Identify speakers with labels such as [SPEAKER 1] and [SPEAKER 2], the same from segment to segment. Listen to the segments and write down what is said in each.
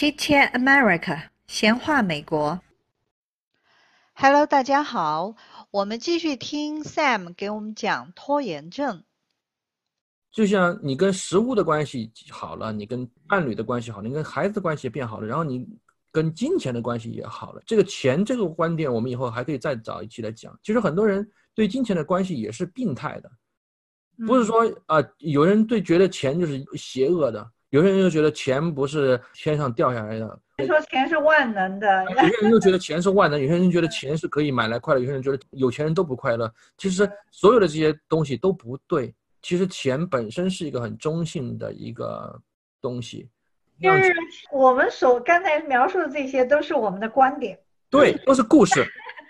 [SPEAKER 1] Chit Chat America，闲话美国。
[SPEAKER 2] Hello，大家好，我们继续听 Sam 给我们讲拖延症。
[SPEAKER 3] 就像你跟食物的关系好了，你跟伴侣的关系好了，你跟孩子的关系也变好了，然后你跟金钱的关系也好了。这个钱这个观点，我们以后还可以再找一期来讲。其实很多人对金钱的关系也是病态的，不是说啊、呃有人对觉得钱就是邪恶的，有些人就觉得钱不是天上掉下来的，
[SPEAKER 4] 说钱是万能的，
[SPEAKER 3] 有些人又觉得钱是万能，有些人觉得钱是可以买来快乐，有些人觉得有钱人都不快乐。其实所有的这些东西都不对。其实钱本身是一个很中性的一个东西，
[SPEAKER 4] 就是我们所刚才描述的这些都是我们的观点，
[SPEAKER 3] 对，都是故事，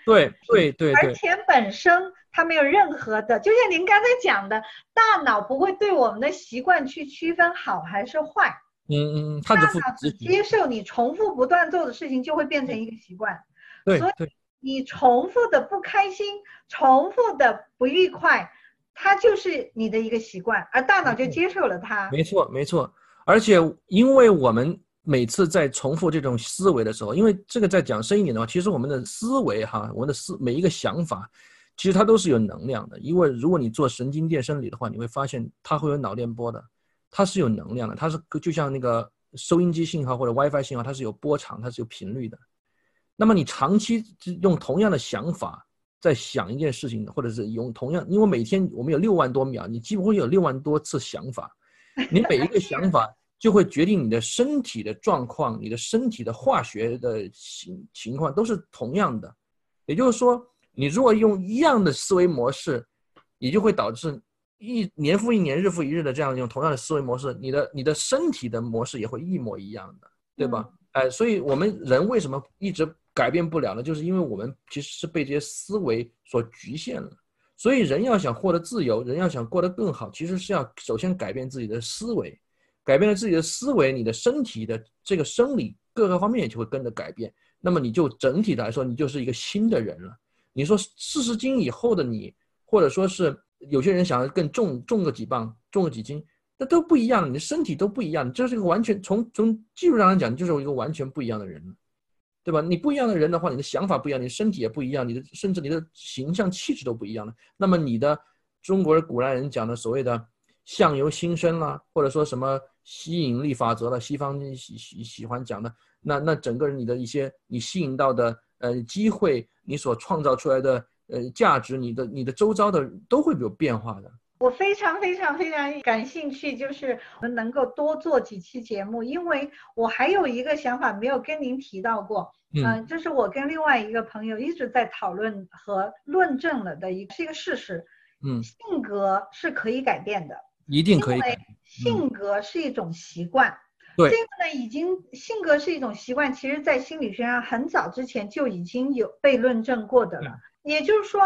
[SPEAKER 3] 对对对对。
[SPEAKER 4] 而钱本身它没有任何的，就像您刚才讲的，大脑不会对我们的习惯去区分好还是坏，
[SPEAKER 3] 嗯嗯嗯，它只负
[SPEAKER 4] 大脑只接受你重复不断做的事情就会变成一个习惯，对所以你重复的不开心，重复的不愉快。它就是你的一个习惯，而大脑就接受了它。
[SPEAKER 3] 没错没错。而且因为我们每次在重复这种思维的时候，因为这个在讲深一点的话，其实我们的思维哈，我们的思每一个想法，其实它都是有能量的。因为如果你做神经电生理的话，你会发现它会有脑电波的，它是有能量的，它是就像那个收音机信号或者 WiFi 信号，它是有波长，它是有频率的。那么你长期用同样的想法。在想一件事情，或者是用同样，因为每天我们有六万多秒，你几乎会有六万多次想法，你每一个想法就会决定你的身体的状况，你的身体的化学的情情况都是同样的。也就是说，你如果用一样的思维模式，也就会导致一年复一年、日复一日的这样用同样的思维模式，你的你的身体的模式也会一模一样的，对吧？哎、所以我们人为什么一直改变不了呢？就是因为我们其实是被这些思维所局限了。所以人要想获得自由，人要想过得更好，其实是要首先改变自己的思维，改变了自己的思维，你的身体的这个生理各个方面也就会跟着改变。那么你就整体来说，你就是一个新的人了。你说四十斤以后的你，或者说是有些人想要更重重个几磅，重个几斤。那都不一样，你的身体都不一样，这是一个完全从从技术上来讲，就是一个完全不一样的人，对吧？你不一样的人的话，你的想法不一样，你的身体也不一样，你的甚至你的形象气质都不一样了。那么你的中国古代人讲的所谓的相由心生啦，或者说什么吸引力法则了，西方喜喜喜欢讲的，那那整个人你的一些你吸引到的呃机会，你所创造出来的呃价值，你的你的周遭的都会有变化的。
[SPEAKER 4] 我非常非常非常感兴趣，就是我们能够多做几期节目，因为我还有一个想法没有跟您提到过，嗯、呃，这是我跟另外一个朋友一直在讨论和论证了的一个是一个事实，
[SPEAKER 3] 嗯，
[SPEAKER 4] 性格是可以改变的，
[SPEAKER 3] 一定可以
[SPEAKER 4] 因为性格是一种习惯，
[SPEAKER 3] 对，
[SPEAKER 4] 这个呢已经性格是一种习惯，其实在心理学上很早之前就已经有被论证过的了，也就是说，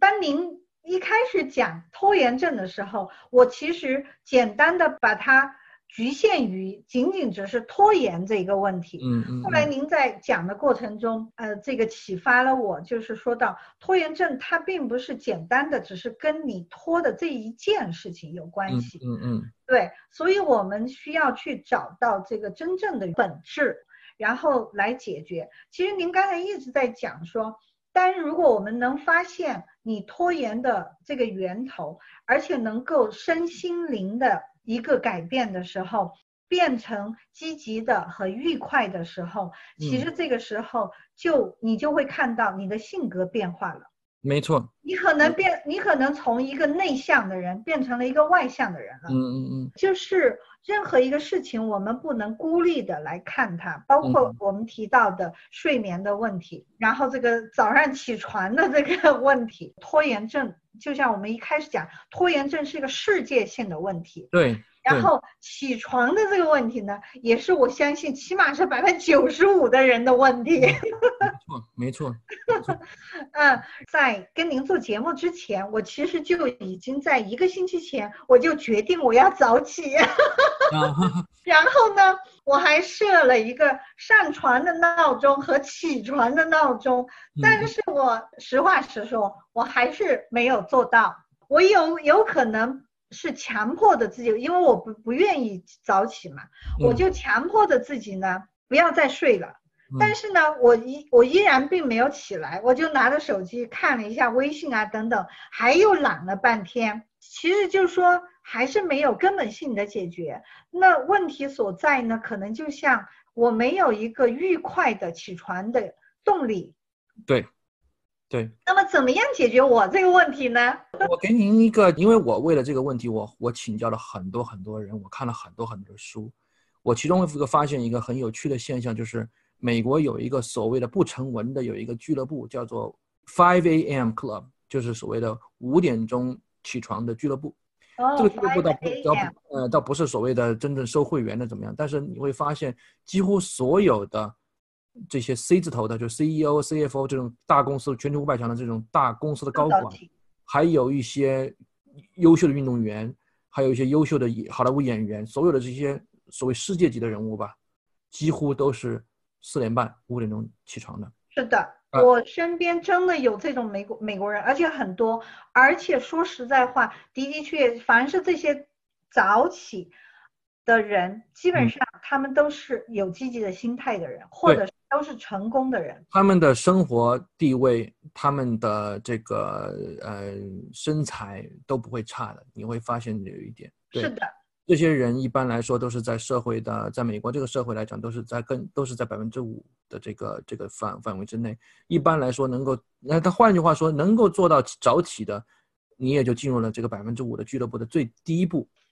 [SPEAKER 4] 当您。一开始讲拖延症的时候，我其实简单的把它局限于仅仅只是拖延这一个问题。
[SPEAKER 3] 嗯嗯。
[SPEAKER 4] 后来您在讲的过程中，呃，这个启发了我，就是说到拖延症它并不是简单的只是跟你拖的这一件事情有关系。
[SPEAKER 3] 嗯嗯。
[SPEAKER 4] 对，所以我们需要去找到这个真正的本质，然后来解决。其实您刚才一直在讲说。但如果我们能发现你拖延的这个源头，而且能够身心灵的一个改变的时候，变成积极的和愉快的时候，其实这个时候就你就会看到你的性格变化了。
[SPEAKER 3] 没错，
[SPEAKER 4] 你可能变，你可能从一个内向的人变成了一个外向的人了。
[SPEAKER 3] 嗯嗯嗯，
[SPEAKER 4] 就是任何一个事情，我们不能孤立的来看它，包括我们提到的睡眠的问题，然后这个早上起床的这个问题，拖延症，就像我们一开始讲，拖延症是一个世界性的问题。
[SPEAKER 3] 对。
[SPEAKER 4] 然后起床的这个问题呢，也是我相信起码是百分之九十五的人的问题。
[SPEAKER 3] 没错，没错。
[SPEAKER 4] 嗯，在跟您做节目之前，我其实就已经在一个星期前我就决定我要早起。然后呢，我还设了一个上床的闹钟和起床的闹钟，但是我实话实说，我还是没有做到。我有有可能。是强迫的自己，因为我不不愿意早起嘛，
[SPEAKER 3] 嗯
[SPEAKER 4] 我就强迫的自己呢，不要再睡了。但是呢，我依我依然并没有起来，我就拿着手机看了一下微信啊等等，还又懒了半天。其实就是说，还是没有根本性的解决。那问题所在呢，可能就像我没有一个愉快的起床的动力。
[SPEAKER 3] 对，对。
[SPEAKER 4] 那么怎么样解决我这个问题呢？
[SPEAKER 3] 我给您一个，因为我为了这个问题，我我请教了很多很多人，我看了很多很多书。我其中一个发现一个很有趣的现象，就是美国有一个所谓的不成文的有一个俱乐部，叫做 Five A.M. Club，就是所谓的五点钟起床的俱乐部。这个俱乐部倒不倒不呃倒不是所谓的真正收会员的怎么样，但是你会发现几乎所有的这些 C 字头的，就 CEO、CFO 这种大公司全球五百强的这种大公司的高管，还有一些优秀的运动员，还有一些优秀的好莱坞演员，所有的这些。所谓世界级的人物吧，几乎都是四点半、五点钟起床的。
[SPEAKER 4] 是的，我身边真的有这种美国美国人，而且很多。而且说实在话，的的确，凡是这些早起的人，基本上他们都是有积极的心态的人，或者都是成功的人。
[SPEAKER 3] 他们的生活地位、他们的这个呃身材都不会差的。你会发现有一点，
[SPEAKER 4] 是的。
[SPEAKER 3] 这些人一般来说都是在社会的，在美国这个社会来讲，都是在更都是在百分之五的这个这个范范围之内。一般来说，能够那他换句话说，能够做到早起的，你也就进入了这个百分之五的俱乐部的最低一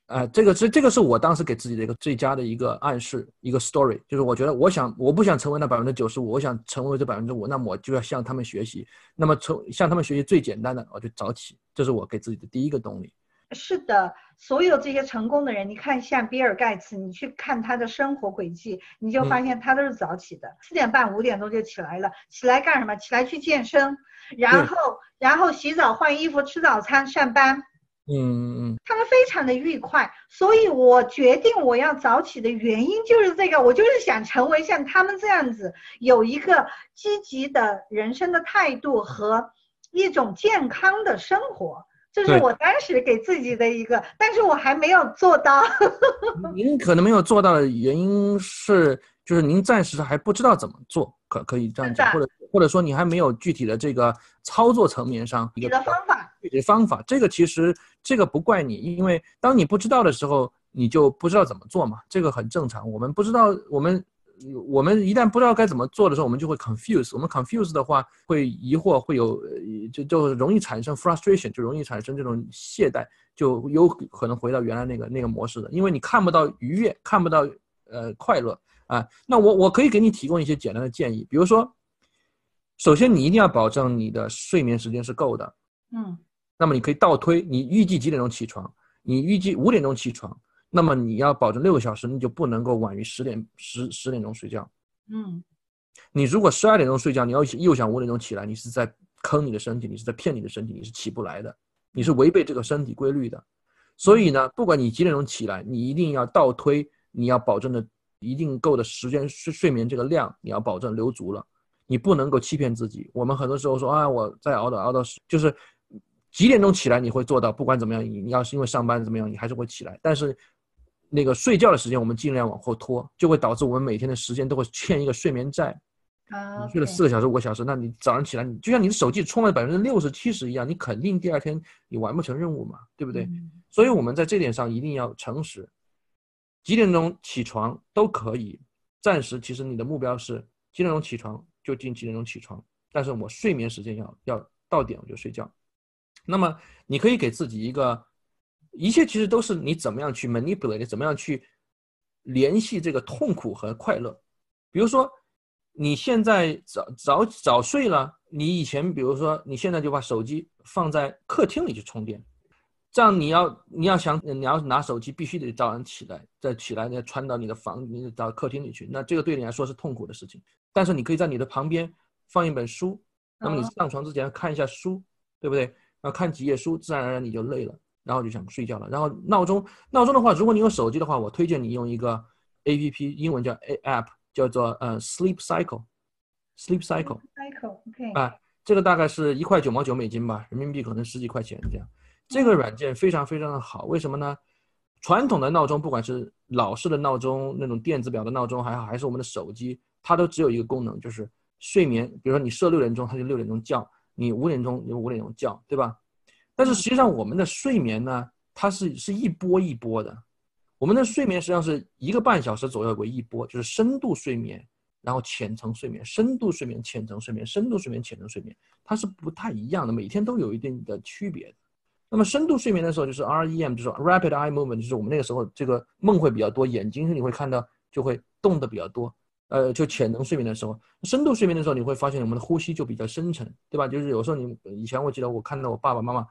[SPEAKER 3] 步。啊，这个是这个是我当时给自己的一个最佳的一个暗示，一个 story，就是我觉得我想我不想成为那百分之九十五，我想成为这百分之五，那么我就要向他们学习。那么从向他们学习最简单的，我就早起，这是我给自己的第一个动力。
[SPEAKER 4] 是的，所有这些成功的人，你看像比尔盖茨，你去看他的生活轨迹，你就发现他都是早起的，四点半、五点钟就起来了。起来干什么？起来去健身，然后然后洗澡、换衣服、吃早餐、上班。
[SPEAKER 3] 嗯嗯嗯。
[SPEAKER 4] 他们非常的愉快，所以我决定我要早起的原因就是这个，我就是想成为像他们这样子，有一个积极的人生的态度和一种健康的生活。这是我当时给自己的一个，但是我还没有做到。
[SPEAKER 3] 您可能没有做到的原因是，就是您暂时还不知道怎么做，可可以这样讲，或者或者说你还没有具体的这个操作层面上
[SPEAKER 4] 一个方法，
[SPEAKER 3] 方法。这个其实这个不怪你，因为当你不知道的时候，你就不知道怎么做嘛，这个很正常。我们不知道我们。我们一旦不知道该怎么做的时候，我们就会 confuse。我们 confuse 的话，会疑惑，会有就就容易产生 frustration，就容易产生这种懈怠，就有可能回到原来那个那个模式的。因为你看不到愉悦，看不到呃快乐啊。那我我可以给你提供一些简单的建议，比如说，首先你一定要保证你的睡眠时间是够的。
[SPEAKER 4] 嗯。
[SPEAKER 3] 那么你可以倒推，你预计几点钟起床？你预计五点钟起床。那么你要保证六个小时，你就不能够晚于十点十十点钟睡觉。
[SPEAKER 4] 嗯，
[SPEAKER 3] 你如果十二点钟睡觉，你要又想五点钟起来，你是在坑你的身体，你是在骗你的身体，你是起不来的，你是违背这个身体规律的。所以呢，不管你几点钟起来，你一定要倒推，你要保证的一定够的时间睡睡眠这个量，你要保证留足了，你不能够欺骗自己。我们很多时候说啊，我再熬到熬到就是几点钟起来，你会做到，不管怎么样，你你要是因为上班怎么样，你还是会起来，但是。那个睡觉的时间，我们尽量往后拖，就会导致我们每天的时间都会欠一个睡眠债。
[SPEAKER 4] 啊，
[SPEAKER 3] 你睡了四个小时、五个小时，那你早上起来，你就像你的手机充了百分之六十、七十一样，你肯定第二天你完不成任务嘛，对不对？所以我们在这点上一定要诚实。几点钟起床都可以，暂时其实你的目标是几点钟起床就定几点钟起床，但是我睡眠时间要要到点我就睡觉。那么你可以给自己一个。一切其实都是你怎么样去 manipulate，怎么样去联系这个痛苦和快乐。比如说，你现在早早早睡了，你以前比如说你现在就把手机放在客厅里去充电，这样你要你要想你要拿手机，必须得早上起来，再起来再穿到你的房你到客厅里去，那这个对你来说是痛苦的事情。但是你可以在你的旁边放一本书，那么你上床之前看一下书，对不对？然后看几页书，自然而然你就累了。然后就想睡觉了。然后闹钟，闹钟的话，如果你有手机的话，我推荐你用一个 A P P，英文叫 A App，叫做呃 Sleep Cycle，Sleep Cycle。
[SPEAKER 4] Cycle，OK。
[SPEAKER 3] 啊，这个大概是一块九毛九美金吧，人民币可能十几块钱这样。这个软件非常非常的好，为什么呢？传统的闹钟，不管是老式的闹钟，那种电子表的闹钟，还好，还是我们的手机，它都只有一个功能，就是睡眠。比如说你设六点钟，它就六点钟叫；你五点钟你五点钟叫，对吧？但是实际上我们的睡眠呢，它是是一波一波的。我们的睡眠实际上是一个半小时左右为一波，就是深度睡眠，然后浅层睡眠，深度睡眠，浅层睡眠，深度睡眠，浅层睡眠，它是不太一样的，每天都有一定的区别。那么深度睡眠的时候，就是 REM，就是 Rapid Eye Movement，就是我们那个时候这个梦会比较多，眼睛你会看到就会动的比较多。呃，就浅层睡眠的时候，深度睡眠的时候，你会发现我们的呼吸就比较深沉，对吧？就是有时候你以前我记得我看到我爸爸妈妈。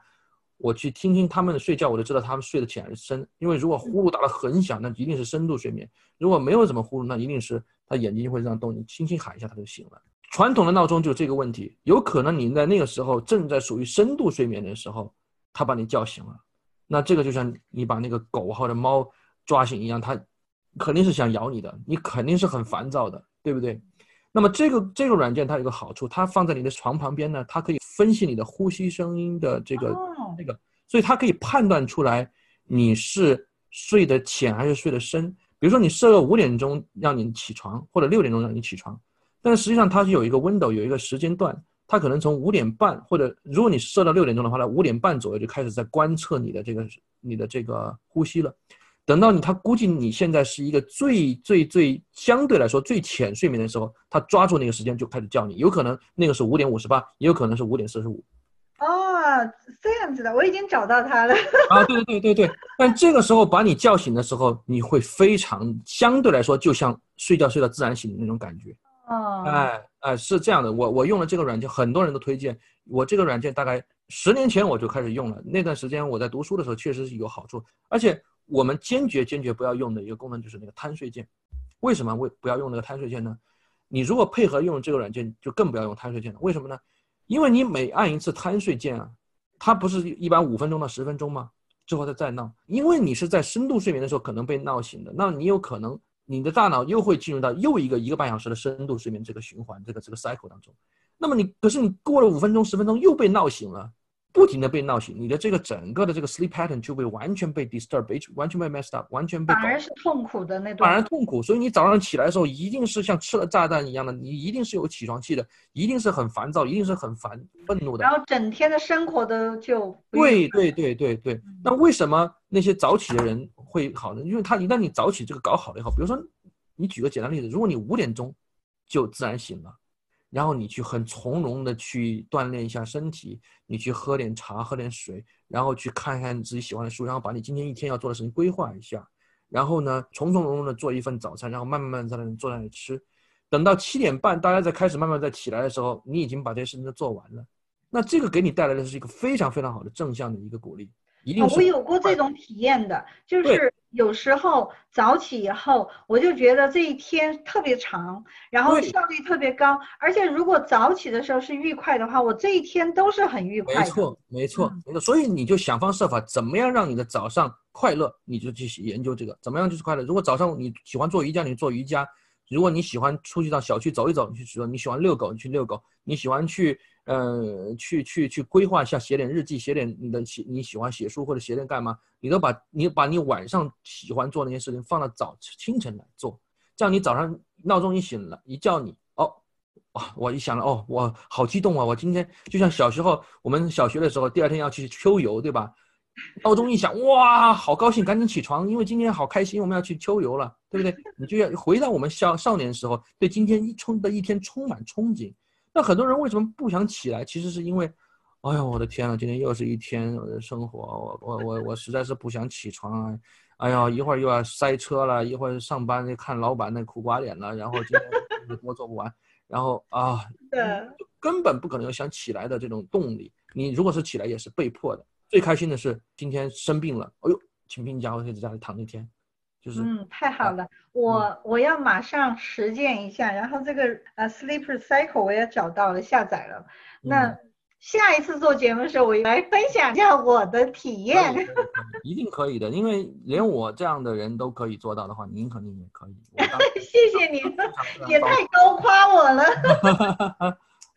[SPEAKER 3] 我去听听他们的睡觉，我就知道他们睡得浅还是深。因为如果呼噜打得很响，那一定是深度睡眠；如果没有怎么呼噜，那一定是他眼睛就会这样动，你轻轻喊一下他就醒了。传统的闹钟就这个问题，有可能你在那个时候正在属于深度睡眠的时候，他把你叫醒了，那这个就像你把那个狗或者猫抓醒一样，它肯定是想咬你的，你肯定是很烦躁的，对不对？那么这个这个软件它有个好处，它放在你的床旁边呢，它可以分析你的呼吸声音的这个这个，所以它可以判断出来你是睡得浅还是睡得深。比如说你设个五点钟让你起床，或者六点钟让你起床，但是实际上它是有一个 window 有一个时间段，它可能从五点半或者如果你设到六点钟的话，它五点半左右就开始在观测你的这个你的这个呼吸了。等到你，他估计你现在是一个最最最相对来说最浅睡眠的时候，他抓住那个时间就开始叫你，有可能那个是五点五十八，也有可能是五点四十五。
[SPEAKER 4] 哦，这样子的，我已经找到他了。
[SPEAKER 3] 啊，对对对对对。但这个时候把你叫醒的时候，你会非常相对来说就像睡觉睡到自然醒的那种感觉。
[SPEAKER 4] 哦。
[SPEAKER 3] 哎哎，是这样的，我我用了这个软件，很多人都推荐我这个软件，大概十年前我就开始用了，那段时间我在读书的时候确实是有好处，而且。我们坚决坚决不要用的一个功能就是那个贪睡键，为什么为不要用那个贪睡键呢？你如果配合用这个软件，就更不要用贪睡键了。为什么呢？因为你每按一次贪睡键啊，它不是一般五分钟到十分钟吗？之后它再闹，因为你是在深度睡眠的时候可能被闹醒的，那你有可能你的大脑又会进入到又一个一个半小时的深度睡眠这个循环这个这个 cycle 当中，那么你可是你过了五分钟十分钟又被闹醒了。不停的被闹醒，你的这个整个的这个 sleep pattern 就被完全被 disturb，完全被 messed up，完全被
[SPEAKER 4] 反而是痛苦的那
[SPEAKER 3] 反而痛苦。所以你早上起来的时候，一定是像吃了炸弹一样的，你一定是有起床气的，一定是很烦躁，一定是很烦愤怒的。
[SPEAKER 4] 然后整天的生活都就
[SPEAKER 3] 对对对对对。那为什么那些早起的人会好呢？因为他一旦你早起这个搞好了以后，比如说你举个简单例子，如果你五点钟就自然醒了。然后你去很从容的去锻炼一下身体，你去喝点茶，喝点水，然后去看一看你自己喜欢的书，然后把你今天一天要做的事情规划一下，然后呢，从从容容的做一份早餐，然后慢慢慢在那里坐那里吃，等到七点半大家再开始慢慢再起来的时候，你已经把这些事情都做完了，那这个给你带来的是一个非常非常好的正向的一个鼓励。
[SPEAKER 4] 我有过这种体验的，就是有时候早起以后，我就觉得这一天特别长，然后效率特别高，而且如果早起的时候是愉快的话，我这一天都是很愉快的。
[SPEAKER 3] 没错，没错，没错。所以你就想方设法，怎么样让你的早上快乐，你就去研究这个，怎么样就是快乐。如果早上你喜欢做瑜伽，你做瑜伽；如果你喜欢出去到小区走一走，你去说你喜欢遛狗，你去遛狗；你喜欢去。呃，去去去规划一下，写点日记，写点你的写你喜欢写书或者写点干嘛，你都把你把你晚上喜欢做那些事情放到早清晨来做，这样你早上闹钟一醒了，一叫你哦，哇，我一想了哦，我好激动啊，我今天就像小时候我们小学的时候，第二天要去秋游，对吧？闹钟一响，哇，好高兴，赶紧起床，因为今天好开心，我们要去秋游了，对不对？你就要回到我们少少年的时候，对今天一充的一天充满憧憬。那很多人为什么不想起来？其实是因为，哎呀，我的天呐，今天又是一天我的生活，我我我我实在是不想起床啊！哎呀，一会儿又要塞车了，一会儿上班就看老板那苦瓜脸了，然后今天我做不完，然后啊，根本不可能有想起来的这种动力。你如果是起来，也是被迫的。最开心的是今天生病了，哎呦，请病假，我可以在家里躺一天。
[SPEAKER 4] 嗯，太好了，我我要马上实践一下，然后这个呃 Sleep Cycle 我也找到了，下载了。那下一次做节目的时候，我来分享一下我的体验。
[SPEAKER 3] 一定可以的，因为连我这样的人都可以做到的话，您肯定也可以。
[SPEAKER 4] 谢谢您，也太高夸我了。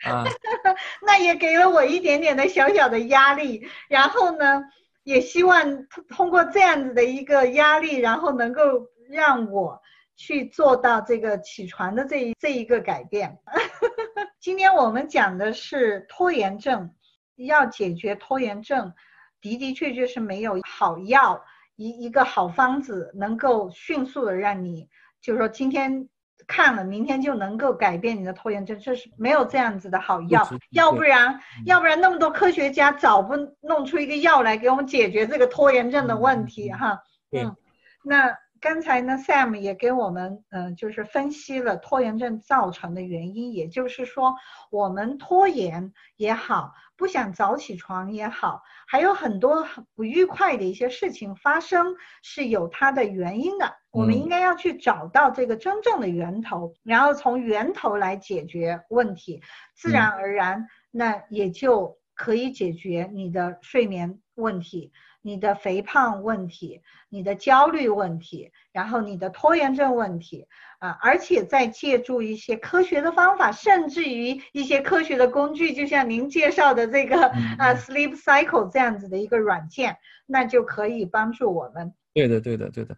[SPEAKER 4] 那也给了我一点点的小小的压力。然后呢？也希望通过这样子的一个压力，然后能够让我去做到这个起床的这一这一个改变。今天我们讲的是拖延症，要解决拖延症，的的确确是没有好药一一个好方子能够迅速的让你，就是说今天看了，明天就能够改变你的拖延症，这是没有这样子的好药，要不然要不然那么多科学家早不弄出一个药来给我们解决这个拖延症的问题哈。
[SPEAKER 3] 嗯，
[SPEAKER 4] 那。刚才呢，Sam 也给我们，嗯，就是分析了拖延症造成的原因，也就是说，我们拖延也好，不想早起床也好，还有很多不愉快的一些事情发生，是有它的原因的。我们应该要去找到这个真正的源头，然后从源头来解决问题，自然而然，那也就可以解决你的睡眠问题。你的肥胖问题，你的焦虑问题，然后你的拖延症问题啊，而且再借助一些科学的方法，甚至于一些科学的工具，就像您介绍的这个啊，Sleep Cycle 这样子的一个软件，那就可以帮助我们。
[SPEAKER 3] 对的，对的，对的。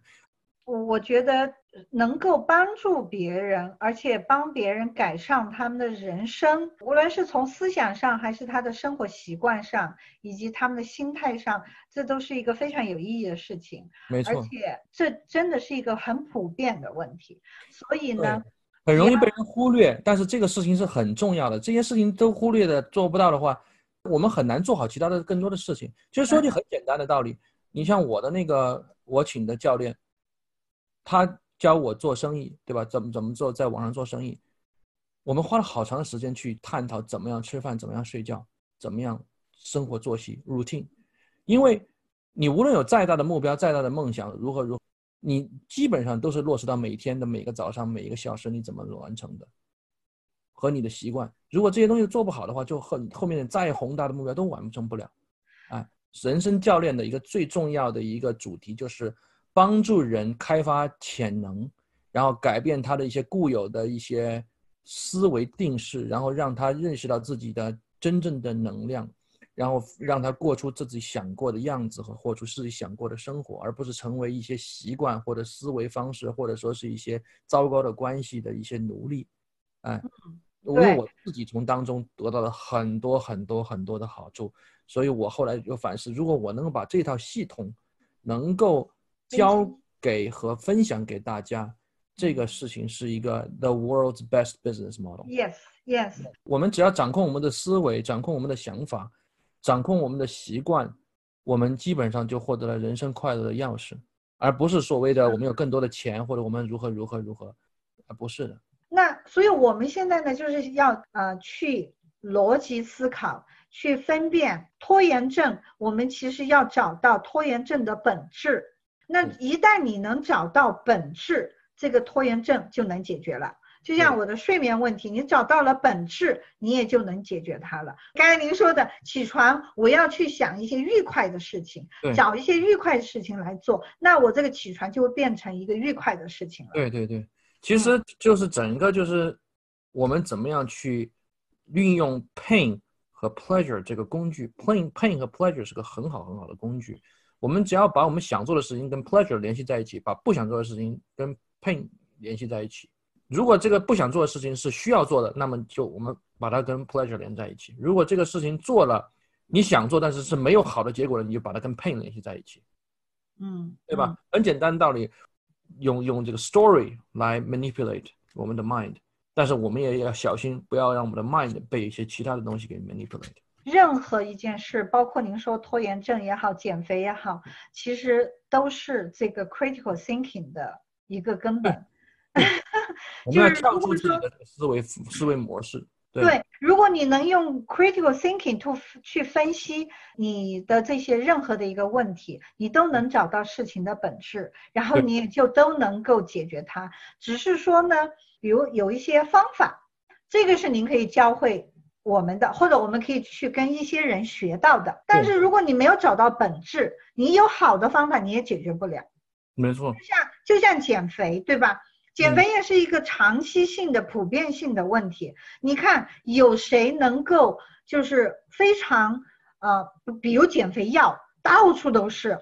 [SPEAKER 4] 我我觉得能够帮助别人，而且帮别人改善他们的人生，无论是从思想上，还是他的生活习惯上，以及他们的心态上，这都是一个非常有意义的事情。
[SPEAKER 3] 没错，
[SPEAKER 4] 而且这真的是一个很普遍的问题，所以呢，
[SPEAKER 3] 很容易被人忽略。但是这个事情是很重要的，这些事情都忽略的做不到的话，我们很难做好其他的更多的事情。就是说句很简单的道理，你像我的那个我请的教练。他教我做生意，对吧？怎么怎么做，在网上做生意，我们花了好长的时间去探讨怎么样吃饭，怎么样睡觉，怎么样生活作息 routine。因为你无论有再大的目标，再大的梦想，如何如，你基本上都是落实到每天的每个早上每一个小时你怎么完成的，和你的习惯。如果这些东西做不好的话，就很后面的再宏大的目标都完成不了。哎，人生教练的一个最重要的一个主题就是。帮助人开发潜能，然后改变他的一些固有的一些思维定式，然后让他认识到自己的真正的能量，然后让他过出自己想过的样子和活出自己想过的生活，而不是成为一些习惯或者思维方式，或者说是一些糟糕的关系的一些奴隶。哎，因为我自己从当中得到了很多很多很多的好处，所以我后来就反思，如果我能够把这套系统能够。交给和分享给大家，这个事情是一个 the world's best business model。
[SPEAKER 4] Yes, yes。
[SPEAKER 3] 我们只要掌控我们的思维，掌控我们的想法，掌控我们的习惯，我们基本上就获得了人生快乐的钥匙，而不是所谓的我们有更多的钱或者我们如何如何如何，而不是的。
[SPEAKER 4] 那所以我们现在呢，就是要呃去逻辑思考，去分辨拖延症。我们其实要找到拖延症的本质。那一旦你能找到本质，这个拖延症就能解决了。就像我的睡眠问题，你找到了本质，你也就能解决它了。刚才您说的起床，我要去想一些愉快的事情，找一些愉快的事情来做，那我这个起床就会变成一个愉快的事情了。
[SPEAKER 3] 对对对，其实就是整个就是我们怎么样去运用 pain 和 pleasure 这个工具，pain pain 和 pleasure 是个很好很好的工具。我们只要把我们想做的事情跟 pleasure 联系在一起，把不想做的事情跟 pain 联系在一起。如果这个不想做的事情是需要做的，那么就我们把它跟 pleasure 连在一起。如果这个事情做了，你想做但是是没有好的结果的，你就把它跟 pain 联系在一起。
[SPEAKER 4] 嗯，
[SPEAKER 3] 对吧？很简单的道理，用用这个 story 来 manipulate 我们的 mind，但是我们也要小心，不要让我们的 mind 被一些其他的东西给 manipulate。
[SPEAKER 4] 任何一件事，包括您说拖延症也好，减肥也好，其实都是这个 critical thinking 的一个根本。
[SPEAKER 3] 我们要跳出自己的思维思维模式。
[SPEAKER 4] 对，如果你能用 critical thinking to 去分析你的这些任何的一个问题，你都能找到事情的本质，然后你也就都能够解决它。只是说呢，比如有一些方法，这个是您可以教会。我们的或者我们可以去跟一些人学到的，但是如果你没有找到本质，你有好的方法你也解决不了。
[SPEAKER 3] 没错，
[SPEAKER 4] 就像就像减肥，对吧？减肥也是一个长期性的、普遍性的问题。你看有谁能够就是非常呃，比如减肥药到处都是。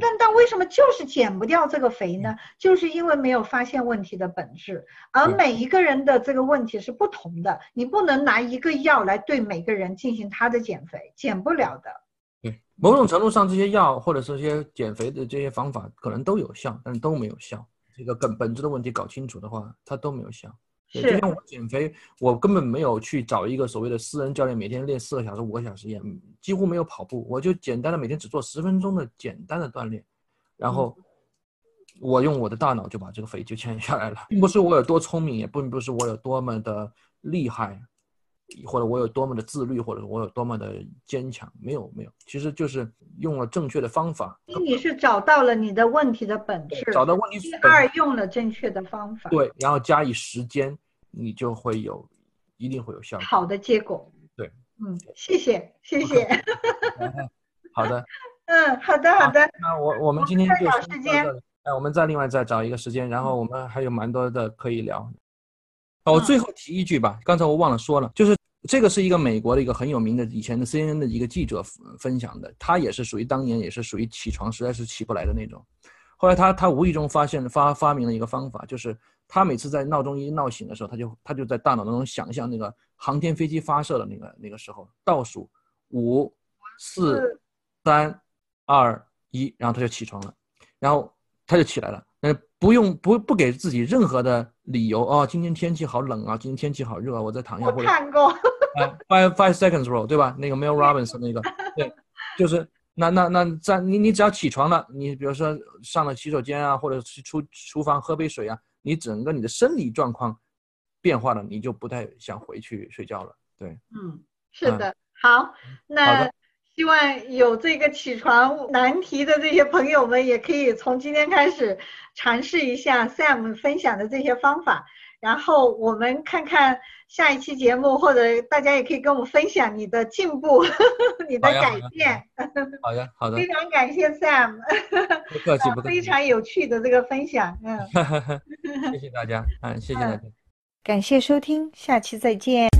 [SPEAKER 4] 但但为什么就是减不掉这个肥呢？就是因为没有发现问题的本质，而每一个人的这个问题是不同的，你不能拿一个药来对每个人进行他的减肥，减不了的。
[SPEAKER 3] 对，某种程度上，这些药或者是这些减肥的这些方法可能都有效，但是都没有效。这个根本质的问题搞清楚的话，它都没有效。对
[SPEAKER 4] 是
[SPEAKER 3] 就像我减肥，我根本没有去找一个所谓的私人教练，每天练四个小时、五个小时一样，几乎没有跑步，我就简单的每天只做十分钟的简单的锻炼，然后我用我的大脑就把这个肥就减下来了，并不是我有多聪明，也并不是我有多么的厉害，或者我有多么的自律，或者我有多么的坚强，没有没有，其实就是用了正确的方法，
[SPEAKER 4] 你是找到了你的问题的本质；
[SPEAKER 3] 找到问题本
[SPEAKER 4] 第二，用了正确的方法，
[SPEAKER 3] 对，然后加以时间，你就会有，一定会有效果。
[SPEAKER 4] 好的结果。
[SPEAKER 3] 对，
[SPEAKER 4] 嗯，谢谢，谢谢。
[SPEAKER 3] 好的，
[SPEAKER 4] 嗯，好的，好的。
[SPEAKER 3] 那我我们今天就
[SPEAKER 4] 时间
[SPEAKER 3] 哎，我们再另外再找一个时间，然后我们还有蛮多的可以聊。哦，我最后提一句吧，刚才我忘了说了，就是这个是一个美国的一个很有名的以前的 CNN 的一个记者分分享的，他也是属于当年也是属于起床实在是起不来的那种。后来他他无意中发现发发明了一个方法，就是他每次在闹钟一闹醒的时候，他就他就在大脑当中想象那个航天飞机发射的那个那个时候倒数五四三二一，然后他就起床了，然后他就起来了，那不用不不给自己任何的理由哦，今天天气好冷啊，今天天气好热啊，我再躺一下
[SPEAKER 4] 我
[SPEAKER 3] 或者
[SPEAKER 4] 看过，
[SPEAKER 3] 啊，five five seconds rule，对吧？那个 Mel Robbins 那个，对，就是那那那在你你只要起床了，你比如说上了洗手间啊，或者是出厨房喝杯水啊，你整个你的生理状况变化了，你就不太想回去睡觉了。对，
[SPEAKER 4] 嗯，是的。好，那希望有这个起床难题的这些朋友们，也可以从今天开始尝试一下 Sam 分享的这些方法。然后我们看看下一期节目，或者大家也可以跟我们分享你的进步、你的改变。
[SPEAKER 3] 好的好的
[SPEAKER 4] 非，常感谢 Sam，
[SPEAKER 3] 不客气不客
[SPEAKER 4] 非，常有趣的这个分享。嗯，
[SPEAKER 3] 谢谢大家，嗯，谢谢大家。
[SPEAKER 1] 感谢收听，下期再见。